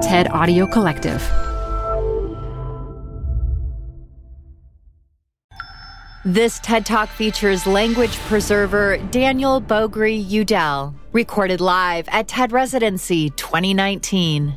TED Audio Collective. This TED Talk features language preserver Daniel Bögre Udell, recorded live at TED Residency 2019.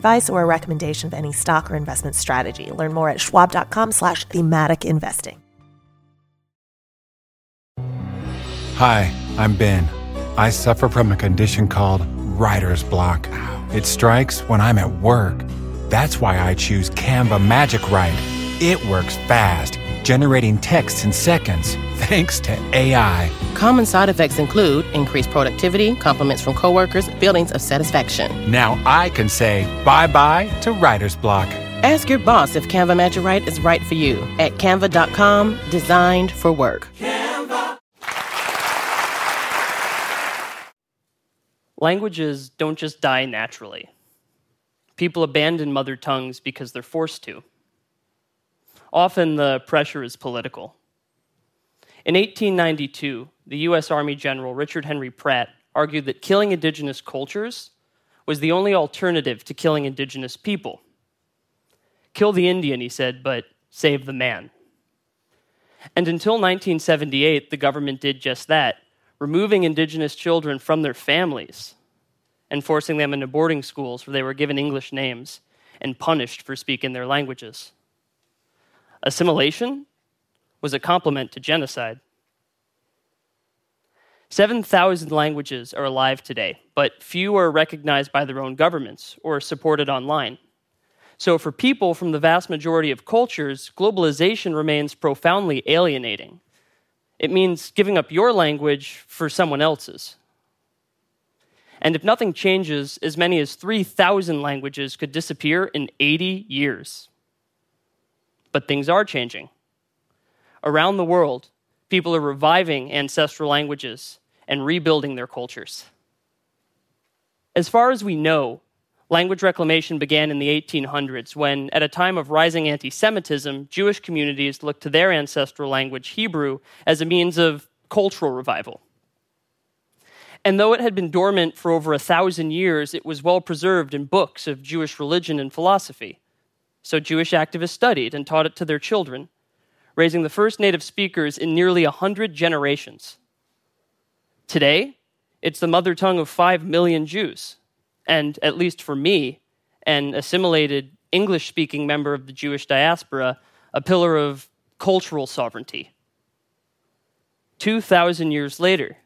advice or a recommendation of any stock or investment strategy. Learn more at schwab.com slash thematic investing. Hi, I'm Ben. I suffer from a condition called writer's block. It strikes when I'm at work. That's why I choose Canva Magic Write. It works fast, generating texts in seconds, thanks to AI. Common side effects include increased productivity, compliments from coworkers, feelings of satisfaction. Now I can say bye bye to writer's block. Ask your boss if Canva Magic Write is right for you at canva.com, designed for work. Languages don't just die naturally. People abandon mother tongues because they're forced to. Often the pressure is political. In 1892, the U.S. Army General Richard Henry Pratt argued that killing indigenous cultures was the only alternative to killing indigenous people. Kill the Indian, he said, but save the man. And until 1978, the government did just that, removing indigenous children from their families and forcing them into boarding schools where they were given English names and punished for speaking their languages. Assimilation was a complement to genocide. 7,000 languages are alive today, but few are recognized by their own governments or supported online. So, for people from the vast majority of cultures, globalization remains profoundly alienating. It means giving up your language for someone else's. And if nothing changes, as many as 3,000 languages could disappear in 80 years. But things are changing. Around the world, people are reviving ancestral languages and rebuilding their cultures. As far as we know, language reclamation began in the 1800s when, at a time of rising anti Semitism, Jewish communities looked to their ancestral language, Hebrew, as a means of cultural revival. And though it had been dormant for over a thousand years, it was well preserved in books of Jewish religion and philosophy. So Jewish activists studied and taught it to their children, raising the first native speakers in nearly a hundred generations. Today, it's the mother tongue of five million Jews, and at least for me, an assimilated English speaking member of the Jewish diaspora, a pillar of cultural sovereignty. 2,000 years later,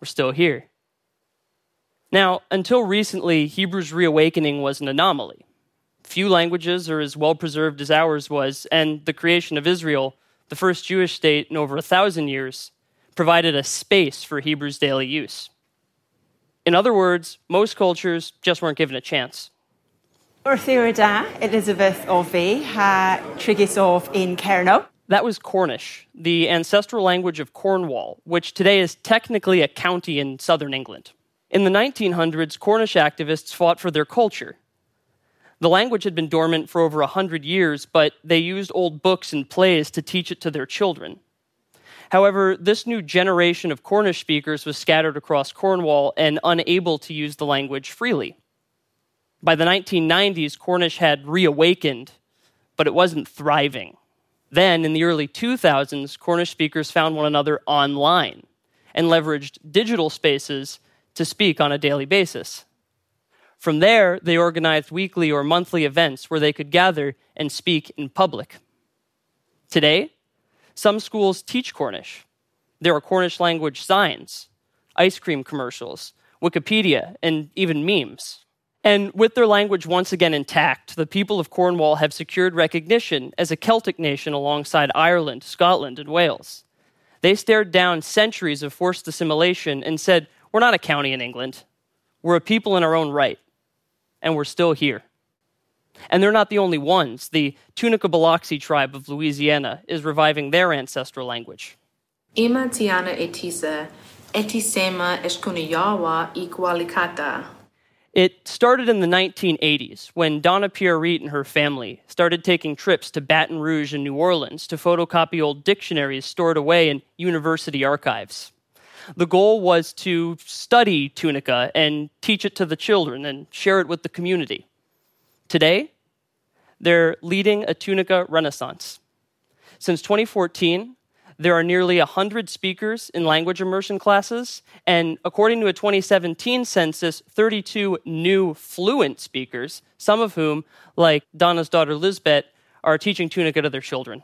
we're still here. Now, until recently, Hebrew's reawakening was an anomaly. Few languages are as well preserved as ours was, and the creation of Israel, the first Jewish state in over a thousand years, provided a space for Hebrew's daily use. In other words, most cultures just weren't given a chance. Elizabeth o ha trigus in. That was Cornish, the ancestral language of Cornwall, which today is technically a county in southern England. In the 1900s, Cornish activists fought for their culture, the language had been dormant for over a hundred years, but they used old books and plays to teach it to their children. However, this new generation of Cornish speakers was scattered across Cornwall and unable to use the language freely. By the 1990s, Cornish had reawakened, but it wasn't thriving. Then, in the early 2000s, Cornish speakers found one another online and leveraged digital spaces to speak on a daily basis. From there, they organized weekly or monthly events where they could gather and speak in public. Today, some schools teach Cornish. There are Cornish language signs, ice cream commercials, Wikipedia, and even memes. And with their language once again intact, the people of Cornwall have secured recognition as a Celtic nation alongside Ireland, Scotland, and Wales. They stared down centuries of forced assimilation and said, We're not a county in England. We're a people in our own right, and we're still here. And they're not the only ones. The Tunica Biloxi tribe of Louisiana is reviving their ancestral language. Ima tiana etisa, etisema eshkuniyawa. It started in the 1980s when Donna Pierite and her family started taking trips to Baton Rouge and New Orleans to photocopy old dictionaries stored away in university archives. The goal was to study Tunica and teach it to the children and share it with the community. Today, they're leading a Tunica renaissance. Since 2014, there are nearly 100 speakers in language immersion classes, and according to a 2017 census, 32 new fluent speakers, some of whom, like Donna's daughter Lisbeth, are teaching Tunica to their children.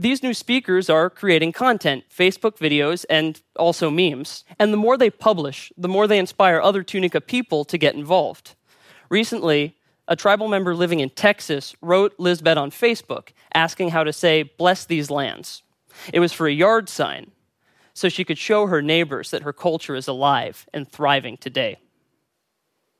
These new speakers are creating content, Facebook videos, and also memes. And the more they publish, the more they inspire other Tunica people to get involved. Recently, a tribal member living in Texas wrote Lisbeth on Facebook asking how to say, bless these lands. It was for a yard sign, so she could show her neighbors that her culture is alive and thriving today.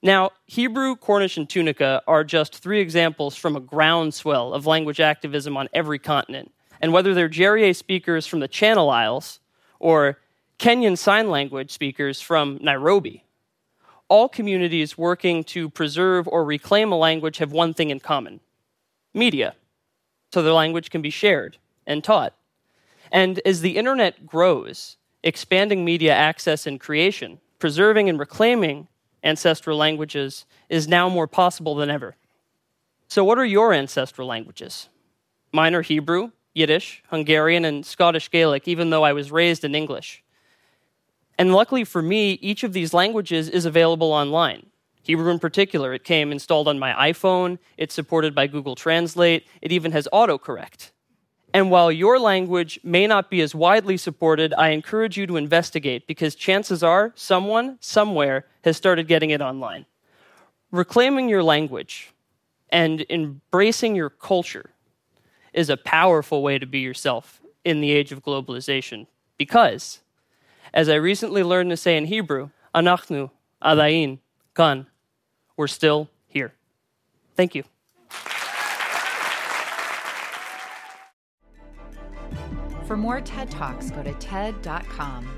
Now, Hebrew, Cornish, and Tunica are just three examples from a groundswell of language activism on every continent. And whether they're Jèrriais speakers from the Channel Isles or Kenyan Sign Language speakers from Nairobi, all communities working to preserve or reclaim a language have one thing in common media, so their language can be shared and taught. And as the internet grows, expanding media access and creation, preserving and reclaiming ancestral languages is now more possible than ever. So, what are your ancestral languages? Mine are Hebrew, Yiddish, Hungarian, and Scottish Gaelic, even though I was raised in English. And luckily for me, each of these languages is available online. Hebrew in particular, it came installed on my iPhone, it's supported by Google Translate, it even has autocorrect. And while your language may not be as widely supported, I encourage you to investigate because chances are someone, somewhere, has started getting it online. Reclaiming your language and embracing your culture is a powerful way to be yourself in the age of globalization because, as I recently learned to say in Hebrew, anachnu, adain, kan, we're still here. Thank you. For more TED Talks, go to TED.com.